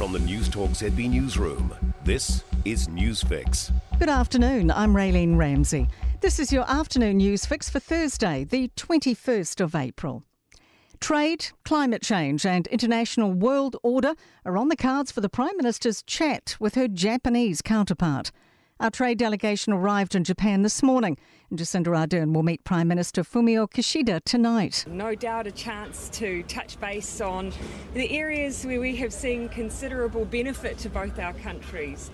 From the News Newstalk ZB Newsroom, this is Newsfix. Good afternoon, I'm Raylene Ramsey. This is your afternoon news fix for Thursday, the 21st of April. Trade, climate change, and international world order are on the cards for the Prime Minister's chat with her Japanese counterpart. Our trade delegation arrived in Japan this morning, and Jacinda Ardern will meet Prime Minister Fumio Kishida tonight. No doubt a chance to touch base on the areas where we have seen considerable benefit to both our countries.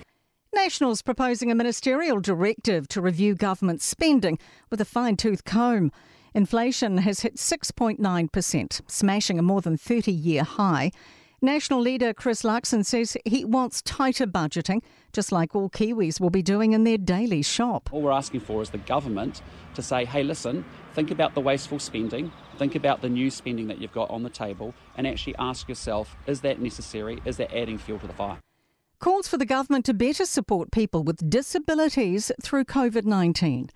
Nationals proposing a ministerial directive to review government spending with a fine tooth comb. Inflation has hit 6.9%, smashing a more than 30 year high. National leader Chris Luxon says he wants tighter budgeting, just like all Kiwis will be doing in their daily shop. All we're asking for is the government to say, hey, listen, think about the wasteful spending, think about the new spending that you've got on the table, and actually ask yourself, is that necessary? Is that adding fuel to the fire? Calls for the government to better support people with disabilities through COVID 19.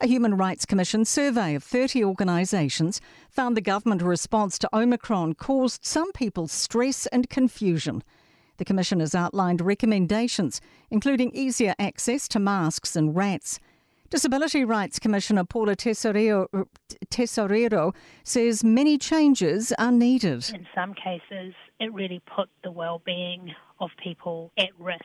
A Human Rights Commission survey of 30 organisations found the government response to Omicron caused some people stress and confusion. The Commission has outlined recommendations, including easier access to masks and RATs. Disability Rights Commissioner Paula Tesorero, Tesorero says many changes are needed. In some cases, it really put the well-being of people at risk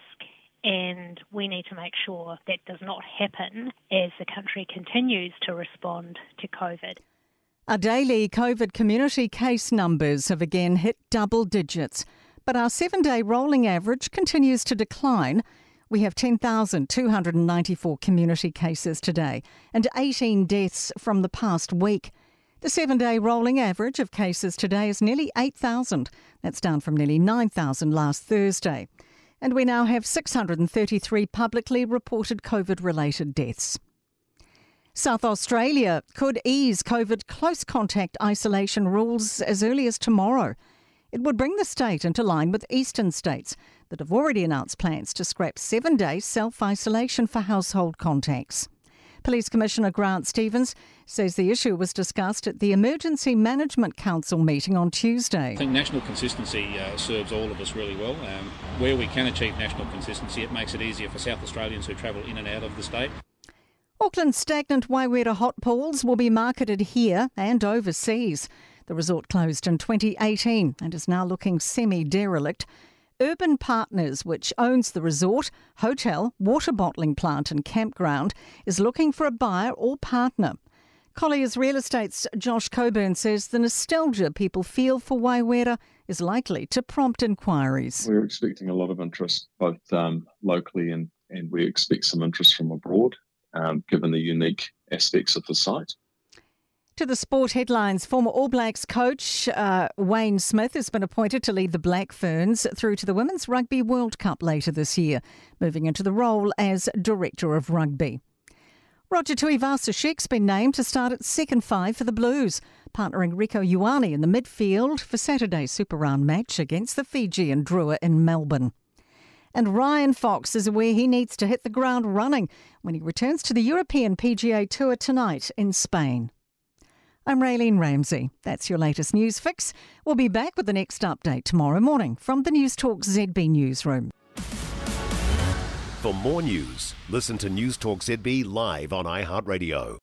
we need to make sure that does not happen as the country continues to respond to COVID. Our daily COVID community case numbers have again hit double digits, but our seven day rolling average continues to decline. We have 10,294 community cases today and 18 deaths from the past week. The seven day rolling average of cases today is nearly 8,000. That's down from nearly 9,000 last Thursday and we now have 633 publicly reported COVID related deaths. South Australia could ease COVID close contact isolation rules as early as tomorrow. It would bring the state into line with eastern states that have already announced plans to scrap seven days self isolation for household contacts. Police Commissioner Grant Stevens says the issue was discussed at the Emergency Management Council meeting on Tuesday. I think national consistency uh, serves all of us really well. Um, where we can achieve national consistency, it makes it easier for South Australians who travel in and out of the state. Auckland's stagnant Waiwera hot pools will be marketed here and overseas. The resort closed in 2018 and is now looking semi derelict. Urban Partners, which owns the resort, hotel, water bottling plant, and campground, is looking for a buyer or partner. Colliers Real Estate's Josh Coburn says the nostalgia people feel for Waiwera is likely to prompt inquiries. We're expecting a lot of interest both um, locally and, and we expect some interest from abroad, um, given the unique aspects of the site. To the sport headlines, former All Blacks coach uh, Wayne Smith has been appointed to lead the Black Ferns through to the Women's Rugby World Cup later this year, moving into the role as Director of Rugby. Roger Tuivasa-Sheck's been named to start at second five for the Blues, partnering Rieko Ioane in the midfield for Saturday's Super Round match against the Fijian Drua in Melbourne. And Ryan Fox is aware he needs to hit the ground running when he returns to the European PGA Tour tonight in Spain. I'm Raylene Ramsey. That's your latest news fix. We'll be back with the next update tomorrow morning from the Newstalk ZB Newsroom. For more news, listen to Newstalk ZB live on iHeartRadio.